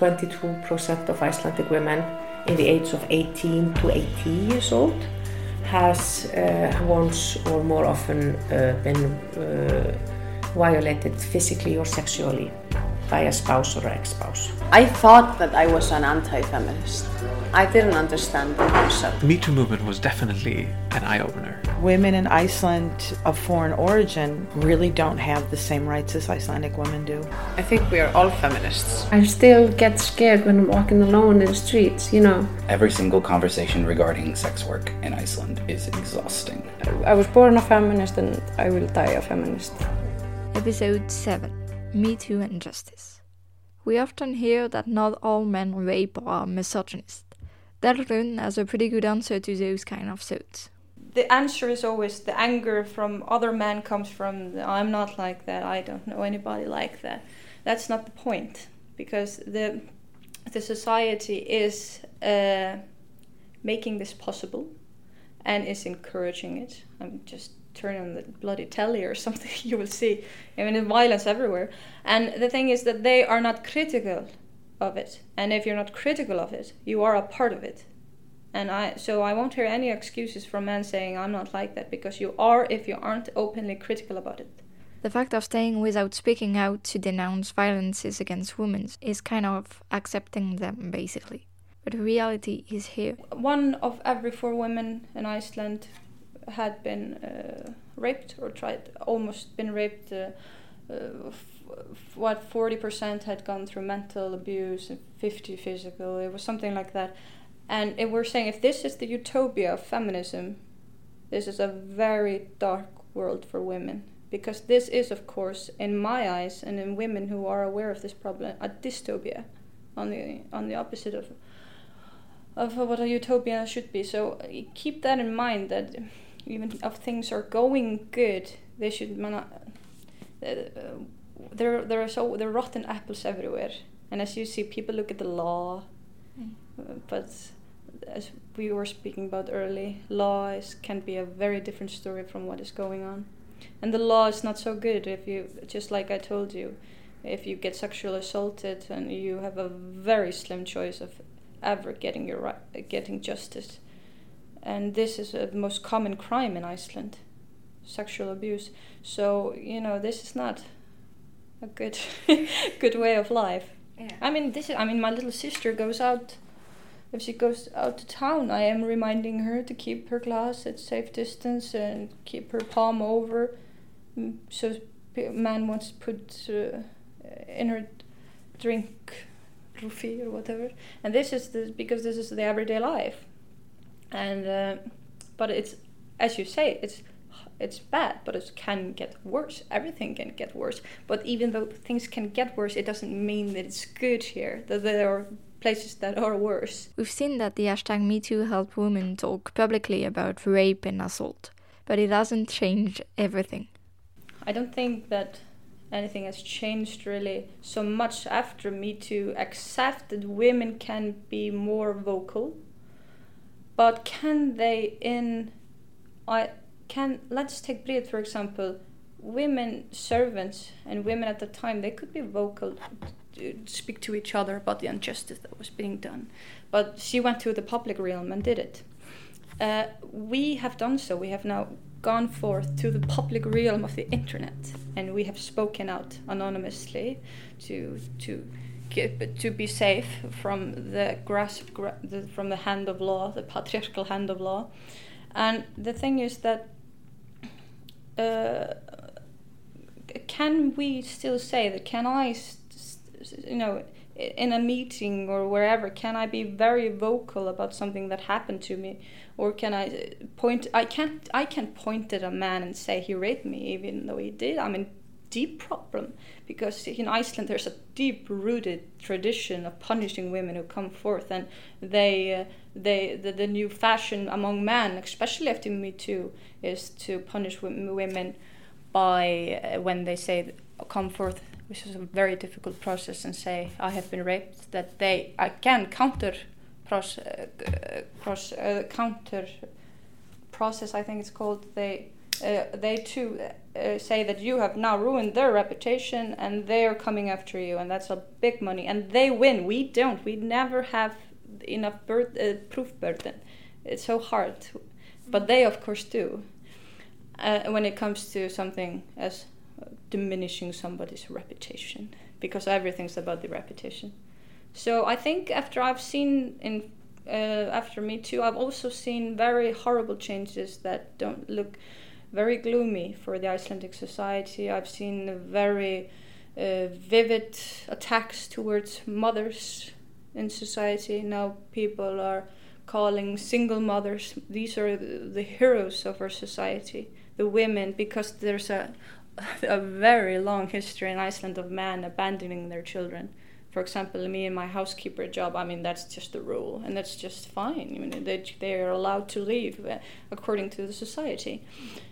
22% of Icelandic women in the age of 18 to 80 years old has uh, once or more often uh, been uh, violated physically or sexually by a spouse or ex-spouse. I thought that I was an anti-feminist. I didn't understand the concept. The Me Too movement was definitely an eye-opener. Women in Iceland of foreign origin really don't have the same rights as Icelandic women do. I think we are all feminists. I still get scared when I'm walking alone in the streets, you know. Every single conversation regarding sex work in Iceland is exhausting. I was born a feminist and I will die a feminist. Episode 7 Me Too and Justice. We often hear that not all men rape or are misogynist. Dalrun has a pretty good answer to those kind of thoughts. The answer is always the anger from other men comes from the, I'm not like that, I don't know anybody like that. That's not the point because the the society is uh, making this possible and is encouraging it. I'm just turn on the bloody telly or something, you will see. I mean, violence everywhere. And the thing is that they are not critical of it. And if you're not critical of it, you are a part of it. And I, so I won't hear any excuses from men saying I'm not like that because you are if you aren't openly critical about it. The fact of staying without speaking out to denounce violences against women is kind of accepting them, basically. But reality is here. One of every four women in Iceland had been uh, raped or tried, almost been raped. Uh, uh, what 40% had gone through mental abuse and 50 physical. It was something like that. And it, we're saying if this is the utopia of feminism, this is a very dark world for women. Because this is, of course, in my eyes and in women who are aware of this problem, a dystopia on the, on the opposite of, of what a utopia should be. So keep that in mind that even if things are going good, they should not. Uh, there, there are so there are rotten apples everywhere, and as you see, people look at the law, mm. uh, but as we were speaking about early, law is, can be a very different story from what is going on, and the law is not so good if you just like I told you, if you get sexually assaulted and you have a very slim choice of ever getting your right, getting justice and this is the most common crime in Iceland sexual abuse. So you know this is not a good good way of life. Yeah. I mean this is I mean my little sister goes out if she goes out to town I am reminding her to keep her glass at safe distance and keep her palm over. Mm, so man wants to put uh, in her drink roofie or whatever. And this is the, because this is the everyday life and uh, but it's as you say it's it's bad but it can get worse. Everything can get worse. But even though things can get worse it doesn't mean that it's good here that there are places that are worse. We've seen that the hashtag metoo helped women talk publicly about rape and assault but it doesn't change everything. I don't think that anything has changed really so much after me too except that women can be more vocal but can they in I can let's take Brid for example. Women servants and women at the time they could be vocal to speak to each other about the injustice that was being done. But she went to the public realm and did it. Uh, we have done so. We have now gone forth to the public realm of the internet. And we have spoken out anonymously to to to be safe from the grasp gra the, from the hand of law, the patriarchal hand of law. And the thing is that uh, can we still say that can I, you know, in a meeting or wherever, can I be very vocal about something that happened to me, or can I point? I can't. I can't point at a man and say he raped me, even though he did. I mean, deep problem. Because in Iceland there's a deep rooted tradition of punishing women who come forth and they uh, they the, the new fashion among men especially after me too is to punish women by uh, when they say come forth which is a very difficult process and say I have been raped that they again counter process, uh, uh, uh, counter process I think it's called. They uh, they too uh, say that you have now ruined their reputation and they are coming after you and that's a big money. And they win. We don't. We never have enough uh, proof burden. It's so hard. But they of course do. Uh, when it comes to something as diminishing somebody's reputation because everything's about the reputation. So i think after i've seen in uh, after me too i've also seen very horrible changes that don't look very gloomy for the icelandic society i've seen very uh, vivid attacks towards mothers in society now people are calling single mothers these are the, heroes of our society the women because there's a a very long history in Iceland of men abandoning their children. For example, me and my housekeeper job, I mean, that's just the rule, and that's just fine. I mean, they, they are allowed to leave uh, according to the society.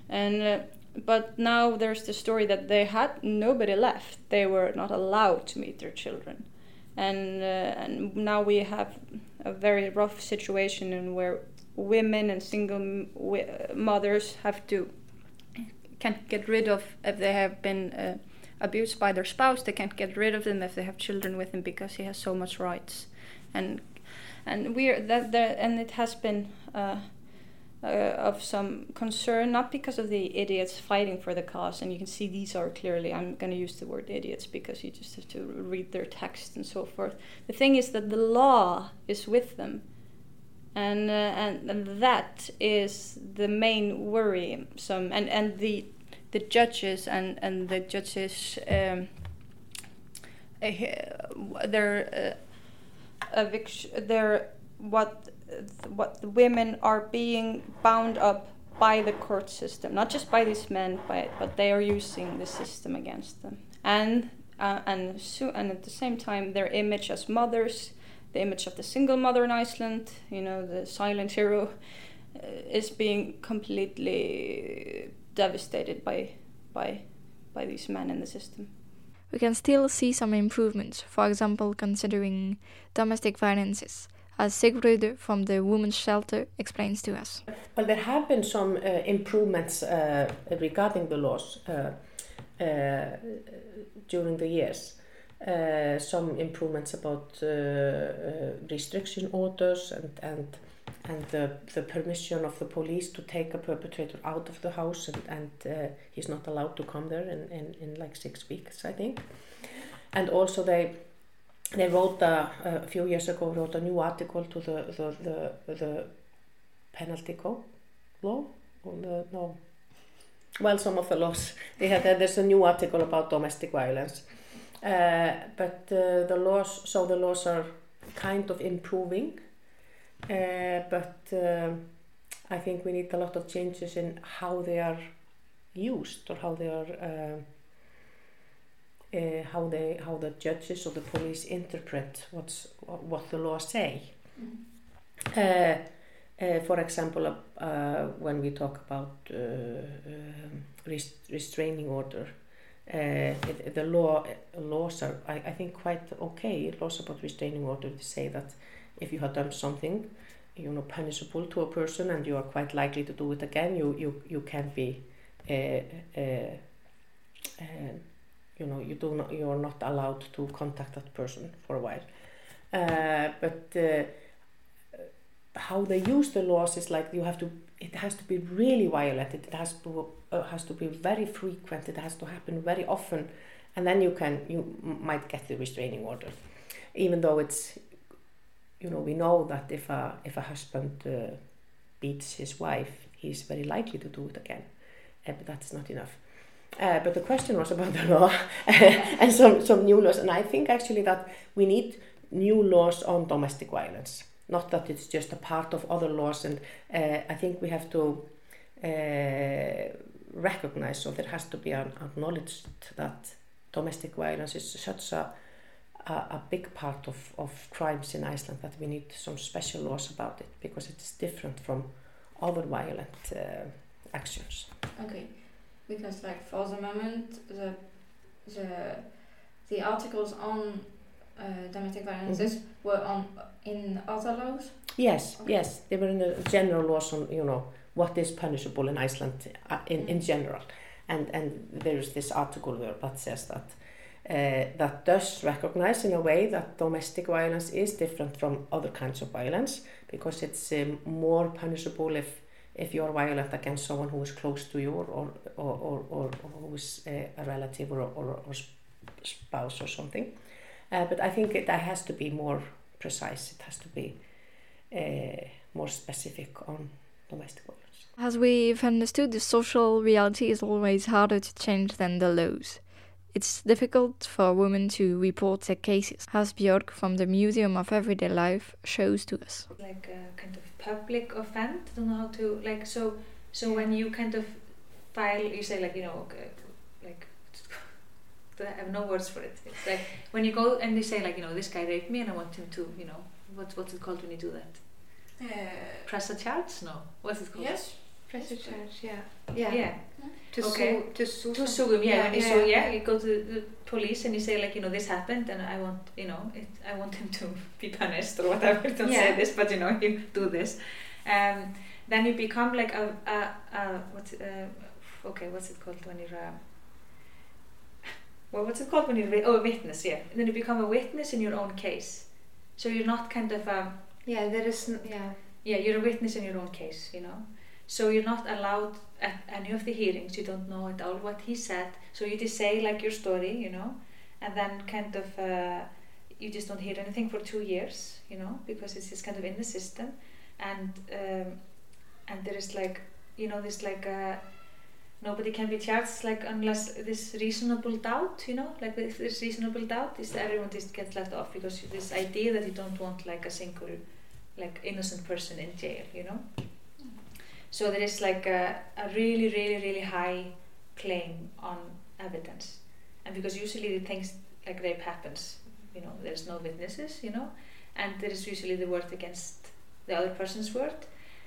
And, uh, but now there's the story that they had nobody left. They were not allowed to meet their children. And, uh, and now we have a very rough situation in where women and single mothers have to can't get rid of if they have been uh, abused by their spouse. They can't get rid of them if they have children with him because he has so much rights, and and we're that there and it has been. Uh, uh, of some concern, not because of the idiots fighting for the cause, and you can see these are clearly, I'm going to use the word idiots because you just have to read their text and so forth. The thing is that the law is with them, and, uh, and, and that is the main worry. Some and and the the judges and and the judges um, uh, their uh, eviction, their what what the women are being bound up by the court system, not just by these men, but but they are using the system against them, and uh, and so and at the same time their image as mothers the image of the single mother in Iceland, you know, the silent hero, uh, is being completely devastated by, by, by these men in the system. We can still see some improvements, for example, considering domestic violences, as Sigrid from the Women's Shelter explains to us. Well, there have been some uh, improvements uh, regarding the laws uh, uh during the years. Uh, some improvements about uh, restriction orders and and and the, the permission of the police to take a perpetrator out of the house and, and he's not allowed to come there in, in, in like six weeks I think and also they they wrote a, a few years ago wrote a new article to the the, the, the penalty code law or the, no. Well some of the laws. They had there's a new article about domestic violence. Uh, but uh, the laws, so the laws are kind of improving, uh, but I think we need a lot of changes in how they are used or how they are uh, how they how the judges or the police interpret what's what the law say. Mm. Uh, uh, for example, when we talk about rest restraining order, uh, the law laws are I, I think quite okay laws about restraining order say that if you have done something you know punishable to a person and you are quite likely to do it again you you, you can be uh, uh, uh, you know you do not you are not allowed to contact that person for a while. Uh, but uh, how they use the laws is like you have to it has to be really violated. It has to uh, has to be very frequent. It has to happen very often. And then you can you might get the restraining order. Even though it's you know we know that if a if a husband uh, beats his wife he's very likely to do it again. Uh, but that's not enough uh, but the question was about the law and some, some new laws. And I think actually that we need new laws on domestic violence. Not that it's just a part of other laws. And uh, I think we have to uh, recognize so there has to be acknowledged that domestic violence is such a, a, a big part of, of crimes in Iceland that we need some special laws about it because it's different from other violent uh, actions. Okay, because like for the moment the the the articles on uh, domestic violences mm -hmm. were on in other laws? Yes, okay. yes, they were in the general laws on you know what is punishable in Iceland uh, in, in general. And, and there's this article there that says that uh, that does recognize in a way that domestic violence is different from other kinds of violence because it's um, more punishable if if you're violent against someone who is close to you or or, or, or, or who is a relative or, or, or spouse or something. Uh, but I think that has to be more precise. It has to be uh, more specific on domestic violence. As we've understood, the social reality is always harder to change than the laws. It's difficult for women to report their cases, as Björk from the Museum of Everyday Life shows to us. Like a kind of public offense, I don't know how to like. So, so when you kind of file, you say like you know, okay, like I have no words for it. It's like when you go and they say like you know this guy raped me and I want him to you know what what's it called when you do that? Uh, Press a charge? No. What's it called? Yes. Press a charge. Yeah. Yeah. Yeah. To okay. sue. To sue. To sue him. Yeah. Yeah, you yeah, yeah. yeah, you go to the police and you say like you know this happened and I want you know it, I want him to be punished or whatever. Don't say this, but you know you do this. Um, then you become like a a, a what's it, uh, okay what's it called when you're a well what's it called when you're oh a witness yeah and then you become a witness in your own case so you're not kind of a Yeah. There is. Yeah. yeah, you're a witness in your own case, you know. So you're not allowed at any of the hearings. You don't know at all what he said. So you just say like your story, you know, and then kind of uh, you just don't hear anything for two years, you know, because it's just kind of in the system, and um, and there is like you know this like uh, nobody can be charged like unless this reasonable doubt, you know, like if there's reasonable doubt, is everyone just gets left off because this idea that you don't want like a single like innocent person in jail, you know. So there is like a, a really, really, really high claim on evidence, and because usually the things like rape happens, you know, there's no witnesses, you know, and there is usually the word against the other person's word.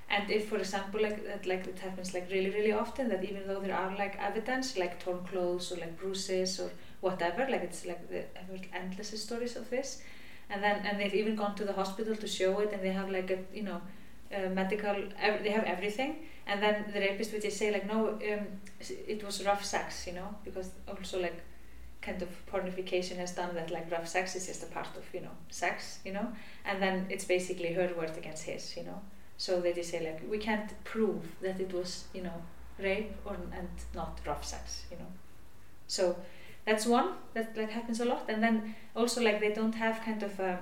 And if, for example, like that, like it happens like really, really often, that even though there are like evidence, like torn clothes or like bruises or whatever, like it's like the I've heard endless stories of this, and then and they've even gone to the hospital to show it, and they have like a you know uh, medical, ev- they have everything, and then the rapist would just say like no, um, it was rough sex, you know, because also like kind of pornification has done that like rough sex is just a part of you know sex, you know, and then it's basically her word against his, you know. So they just say like we can't prove that it was you know rape or and not rough sex, you know. So that's one that like happens a lot, and then also like they don't have kind of a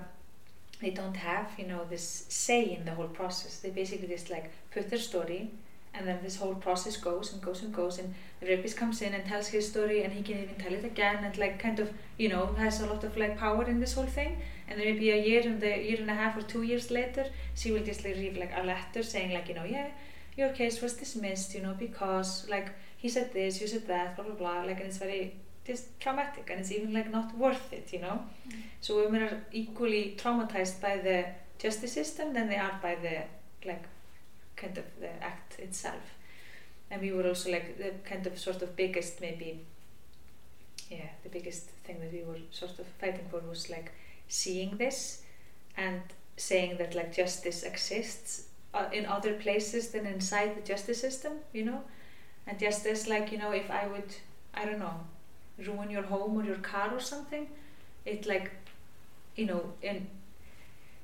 they don't have you know this say in the whole process. They basically just like put their story, and then this whole process goes and goes and goes, and the rapist comes in and tells his story, and he can even tell it again, and like kind of you know has a lot of like power in this whole thing. And then maybe a year and a year and a half or two years later, she will just like read like a letter saying like you know yeah your case was dismissed you know because like he said this you said that blah blah blah like and it's very just traumatic and it's even like not worth it you know? So women are equally traumatized by the justice system than they are by the like kind of the act itself. And we were also like the kind of sort of biggest maybe yeah the biggest thing that we were sort of fighting for was like seeing this and saying that like justice exists uh, in other places than inside the justice system you know? And just as like you know if i would i don't know ruin your home or your car or something it like you know in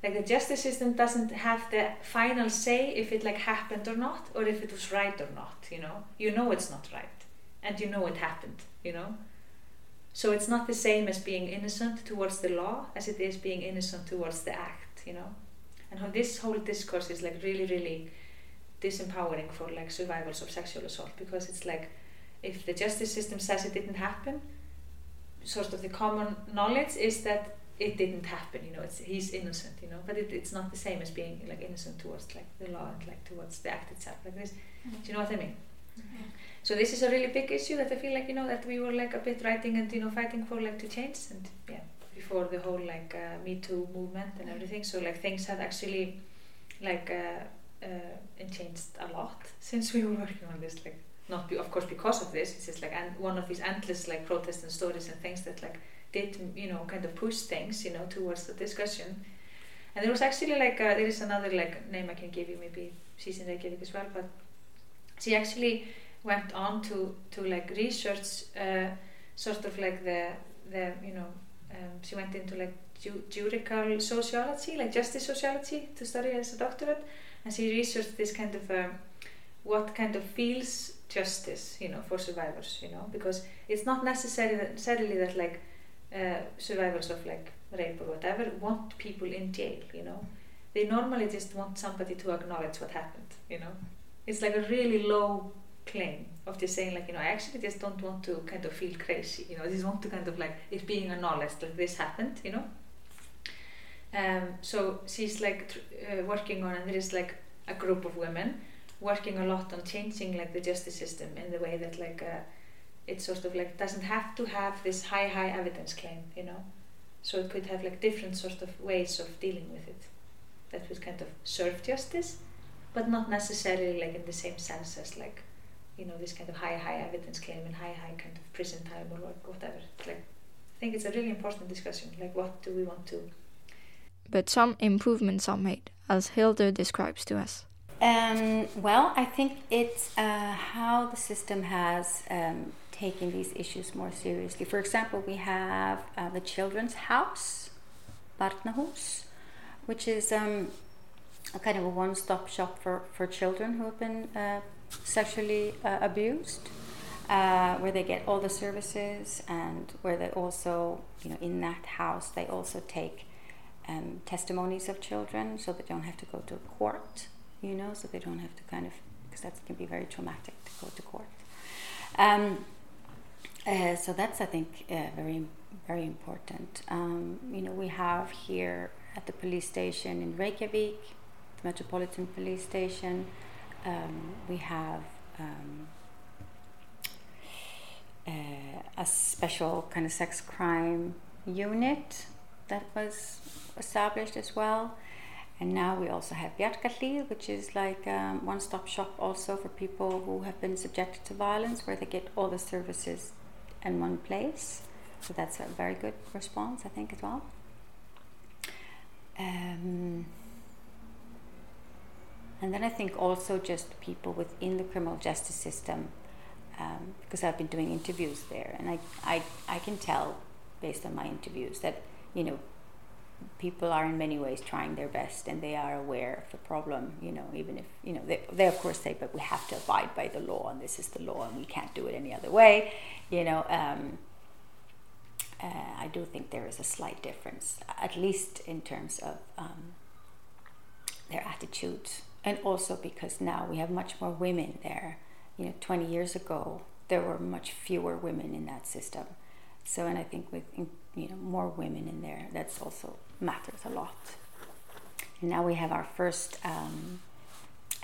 like the justice system doesn't have the final say if it like happened or not or if it was right or not you know? You know it's not right and you know it happened you know? So it's not the same as being innocent towards the law as it is being innocent towards the act you know? And how this whole discourse is like really really disempowering for like survivors of sexual assault because it's like if the justice system says it didn't happen sort of the common knowledge is that it didn't happen you know it's he's innocent you know but it, it's not the same as being like innocent towards like the law and like towards the act itself like this. Do you know what i mean? So this is a really big issue that i feel like you know that we were like a bit writing and you know fighting for like to change and yeah before the whole like uh, me too movement and everything. So like things have actually like uh, uh, changed a lot since we were working on this like not be, of course because of this it's just like and one of these endless like protests and stories and things that like did you know kind of push things you know towards the discussion. And there was actually like uh, there is another like name I can give you maybe she's in Reykjavik as well but she actually went on to to like research uh, sort of like the the you know um, she went into like ju- juridical sociology like justice sociology to study as a doctorate and she researched this kind of um, what kind of feels justice you know for survivors you know because it's not necessarily that, necessarily that like uh, survivors of like rape or whatever want people in jail you know. They normally just want somebody to acknowledge what happened you know. It's like a really low claim of just saying like you know I actually just don't want to kind of feel crazy you know I just want to kind of like it being acknowledged like this happened you know. Um, so she's like uh, working on and there is like a group of women working a lot on changing like the justice system in the way that like uh, it sort of like doesn't have to have this high high evidence claim you know so it could have like different sort of ways of dealing with it that would kind of serve justice but not necessarily like in the same sense as like you know this kind of high high evidence claim and high high kind of prison time or whatever like I think it's a really important discussion like what do we want to But some improvements are made, as Hilda describes to us. Um, well, I think it's uh, how the system has um, taken these issues more seriously. For example, we have uh, the Children's House, Barnahus, which is um, a kind of a one-stop shop for, for children who have been uh, sexually uh, abused. Uh, where they get all the services and where they also, you know, in that house, they also take um, testimonies of children so they don't have to go to court, you know, so they don't have to kind of, because that can be very traumatic to go to court. Um, uh, so that's, I think, uh, very, very important. Um, you know, we have here at the police station in Reykjavik, the Metropolitan Police Station, um, we have um, uh, a special kind of sex crime unit that was established as well. And now we also have Bjarkarhlíð, which is like um, one-stop shop also for people who have been subjected to violence, where they get all the services in one place. So that's a very good response, I think, as well. Um, and then I think also just people within the criminal justice system, um, because I've been doing interviews there, and I, I, I can tell based on my interviews that you know people are in many ways trying their best and they are aware of the problem you know even if you know they, they of course say but we have to abide by the law and this is the law and we can't do it any other way you know um, uh, I do think there is a slight difference at least in terms of um, their attitudes. And also because now we have much more women there. You know 20 years ago there were much fewer women in that system. So and I think with you know more women in there that's also matters a lot. And now we have our first um,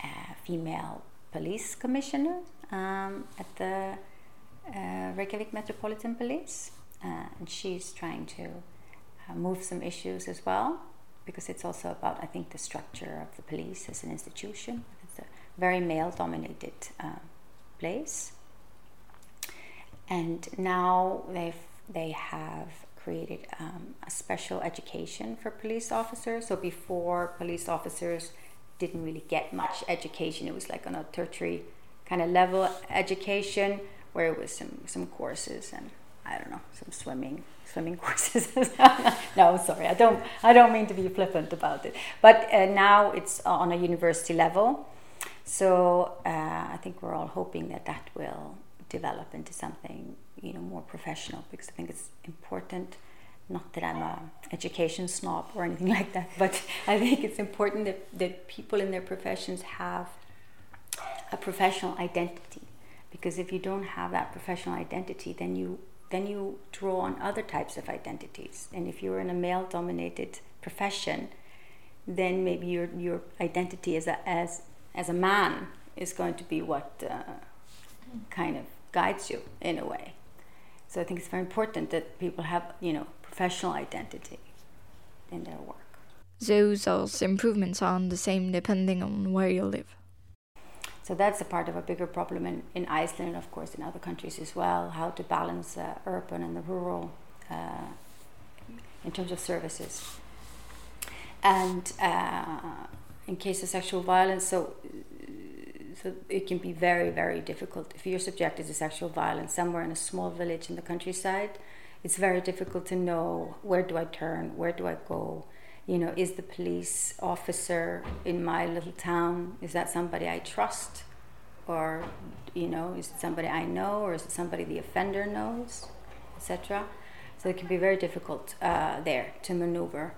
uh, female police commissioner um, at the uh, Reykjavik Metropolitan Police. Uh, and she's trying to uh, move some issues as well because it's also about I think the structure of the police as an institution. It's a very male dominated uh, place. And now they've they have created um, a special education for police officers. So before police officers didn't really get much education, it was like on a tertiary kind of level education where it was some some courses and I don't know some swimming swimming courses. no, sorry, I don't I don't mean to be flippant about it. But uh, now it's on a university level. So uh, I think we're all hoping that that will develop into something you know more professional because I think it's important. Not that I'm a education snob or anything like that, but I think it's important that, that people in their professions have a professional identity. Because if you don't have that professional identity, then you then you draw on other types of identities. And if you're in a male-dominated profession, then maybe your your identity as a as as a man is going to be what uh, kind of guides you in a way. So I think it's very important that people have, you know, professional identity in their work. Those improvements aren't the same depending on where you live. So that's a part of a bigger problem in, in Iceland of course, in other countries as well how to balance the urban and the rural uh, in terms of services. And uh, in case of sexual violence, so so it can be very, very difficult. If you're subjected to sexual violence somewhere in a small village in the countryside, it's very difficult to know where do I turn, where do I go. You know, is the police officer in my little town, is that somebody I trust? Or, you know, is it somebody I know or is it somebody the offender knows, etc. So it can be very difficult uh, there to maneuver.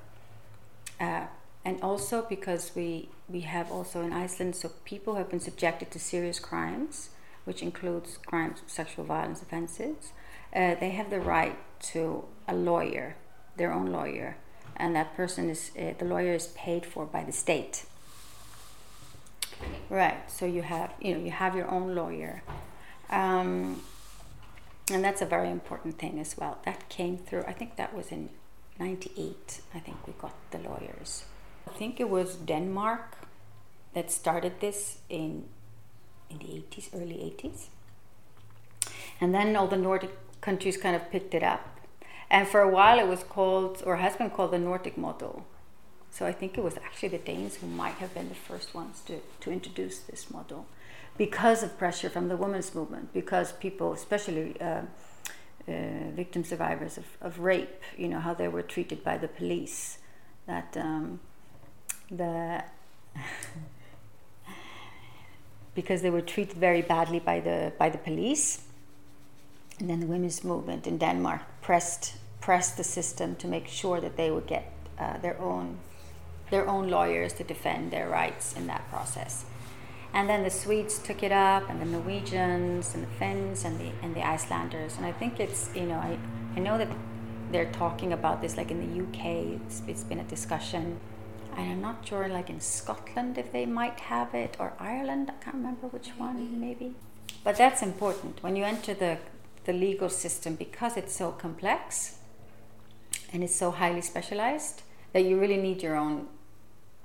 Uh, and also because we we have also in Iceland so people have been subjected to serious crimes, which includes crimes sexual violence offenses, uh, they have the right to a lawyer, their own lawyer, and that person is uh, the lawyer is paid for by the state. Right. So you have you know you have your own lawyer. Um, and that's a very important thing as well. That came through. I think that was in '98. I think we got the lawyers. I think it was Denmark that started this in in the 80s, early 80s. And then all the Nordic countries kind of picked it up. And for a while it was called, or has been called, the Nordic model. So I think it was actually the Danes who might have been the first ones to, to introduce this model because of pressure from the women's movement, because people, especially uh, uh, victim survivors of, of rape, you know, how they were treated by the police, that um, the because they were treated very badly by the by the police. And then the women's movement in Denmark pressed pressed the system to make sure that they would get uh, their own their own lawyers to defend their rights in that process. And then the Swedes took it up, and the Norwegians, and the Finns, and the and the Icelanders. And I think it's you know I I know that they're talking about this like in the UK. It's, it's been a discussion and I'm not sure like in Scotland if they might have it or Ireland I can't remember which one maybe. But that's important. When you enter the the legal system because it's so complex and it's so highly specialized that you really need your own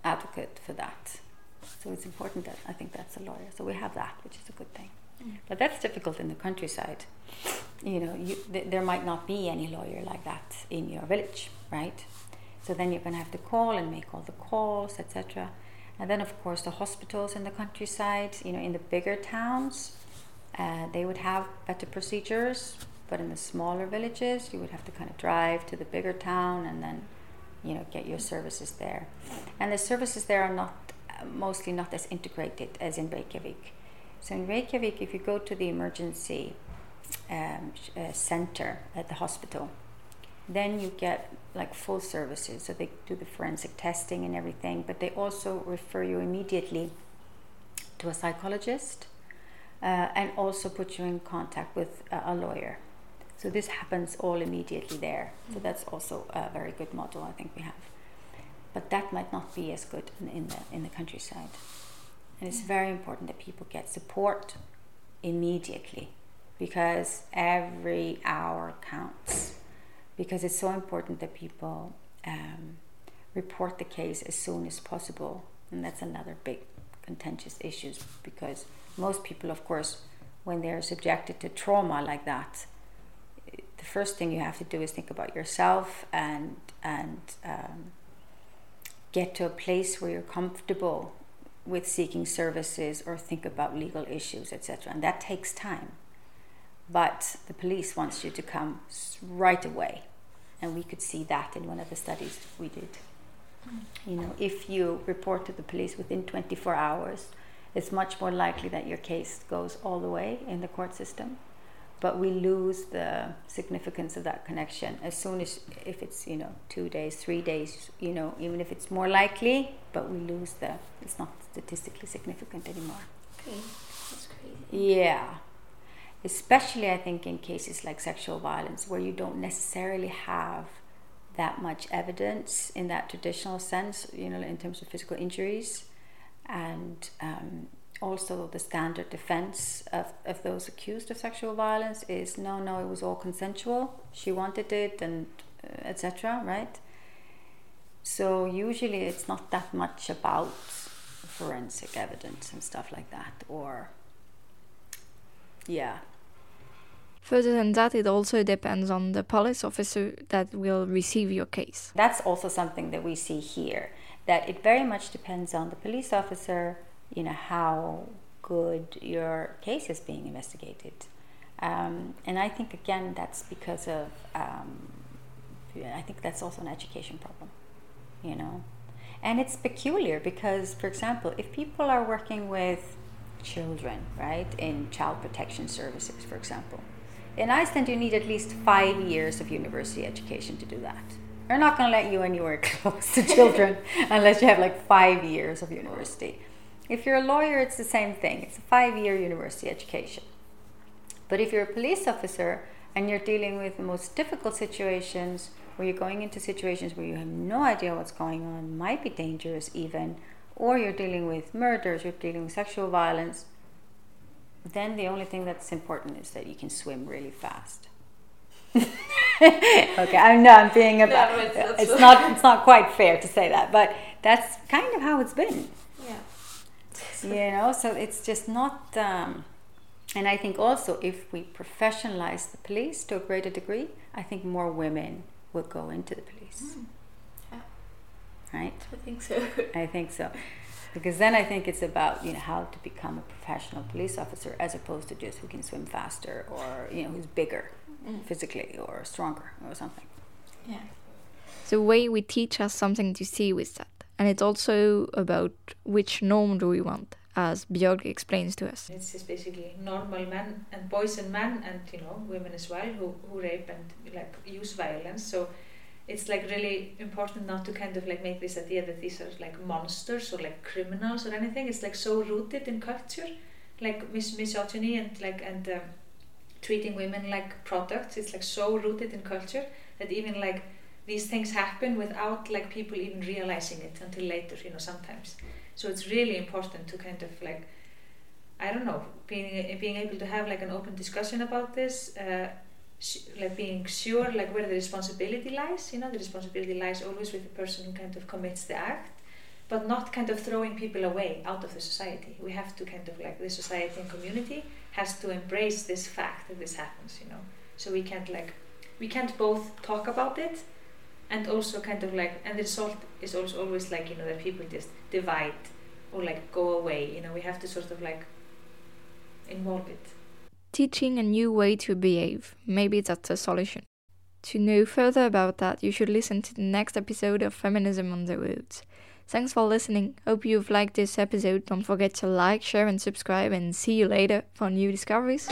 advocate for that. So it's important that I think that's a lawyer. So we have that which is a good thing. Mm. but that's difficult in the countryside. You know you, th- there might not be any lawyer like that in your village right so then you're going to have to call and make all the calls, etc. And then, of course, the hospitals in the countryside, you know, in the bigger towns, uh, they would have better procedures. But in the smaller villages, you would have to kind of drive to the bigger town and then, you know, get your services there. And the services there are not mostly not as integrated as in Reykjavik. So in Reykjavik, if you go to the emergency um, uh, center at the hospital, then you get like full services. So they do the forensic testing and everything, but they also refer you immediately to a psychologist uh, and also put you in contact with a, a, lawyer. So this happens all immediately there. So that's also a very good model I think we have. But that might not be as good in, in the in the countryside. And it's very important that people get support immediately because every hour counts because it's so important that people um, report the case as soon as possible. And that's another big contentious issue because most people, of course, when they're subjected to trauma like that, the first thing you have to do is think about yourself and and um, get to a place where you're comfortable with seeking services or think about legal issues, etc. And that takes time. But the police wants you to come right away and we could see that in one of the studies we did. You know, if you report to the police within 24 hours, it's much more likely that your case goes all the way in the court system. But we lose the significance of that connection as soon as, if it's, you know, two days, three days, you know, even if it's more likely, but we lose the, it's not statistically significant anymore. Okay, that's crazy. Yeah especially I think in cases like sexual violence, where you don't necessarily have that much evidence in that traditional sense, you know, in terms of physical injuries, and um, also the standard defense of, of those accused of sexual violence is no, no, it was all consensual. She wanted it, and uh, etc. Right. So usually it's not that much about forensic evidence and stuff like that, or yeah. Further than that, it also depends on the police officer that will receive your case. That's also something that we see here, that it very much depends on the police officer, you know, how good your case is being investigated. Um, and I think again that's because of um, I think that's also an education problem, you know, and it's peculiar because, for example, if people are working with children, right, in child protection services, for example, in Iceland you need at least five years of university education to do that. They're not going to let you anywhere close to children unless you have like five years of university. If you're a lawyer, it's the same thing. It's a five year university education. But if you're a police officer and you're dealing with the most difficult situations, where you're going into situations where you have no idea what's going on, might be dangerous even, or you're dealing with murders, you're dealing with sexual violence, then the only thing that's important is that you can swim really fast. okay, I'm not being about. No, it's, it's not. It's not quite fair to say that, but that's kind of how it's been. Yeah. You know, so it's just not. Um, and I think also if we professionalize the police to a greater degree, I think more women will go into the police. Mm. Yeah. Right? I think so. I think so. Because then I think it's about, you know, how to become a professional police officer as opposed to just who can swim faster or, you know, who's bigger mm. physically or stronger or something. Yeah. The way we teach has something to see with that. And it's also about which norm do we want as Björg explains to us. It's just basically normal men and boys and men and you know women as well who, who rape and like use violence. So it's like really important not to kind of like make this idea that these are like monsters or like criminals or anything. It's like so rooted in culture, like mis- misogyny and like and um, treating women like products. It's like so rooted in culture that even like these things happen without like people even realizing it until later. You know sometimes. So it's really important to kind of like, I don't know, being being able to have like an open discussion about this, uh, like being sure like where the responsibility lies. You know, the responsibility lies always with the person who kind of commits the act, but not kind of throwing people away out of the society. We have to kind of like the society and community has to embrace this fact that this happens. You know, so we can't like we can't both talk about it and also kind of like and the result is also always like you know that people just divide or like go away you know we have to sort of like involve it teaching a new way to behave. Maybe that's a solution. To know further about that you should listen to the next episode of feminism on the roads thanks for listening. Hope you've liked this episode. Don't forget to like share and subscribe and see you later for new discoveries